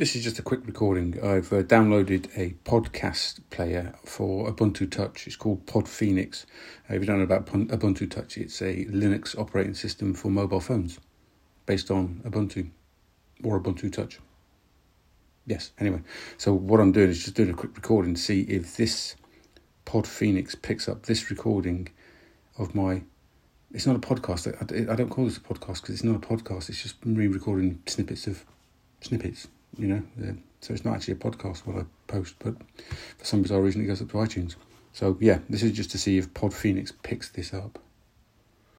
This is just a quick recording. I've uh, downloaded a podcast player for Ubuntu Touch. It's called PodPhoenix. Uh, if you don't know about Ubuntu Touch, it's a Linux operating system for mobile phones based on Ubuntu or Ubuntu Touch. Yes, anyway. So, what I'm doing is just doing a quick recording to see if this PodPhoenix picks up this recording of my. It's not a podcast. I, don't call this a podcast because it's not a podcast. It's just me recording snippets of snippets you know. Uh, so it's not actually a podcast what I post, but for some bizarre reason it goes up to iTunes. So yeah, this is just to see if PodPhoenix picks this up.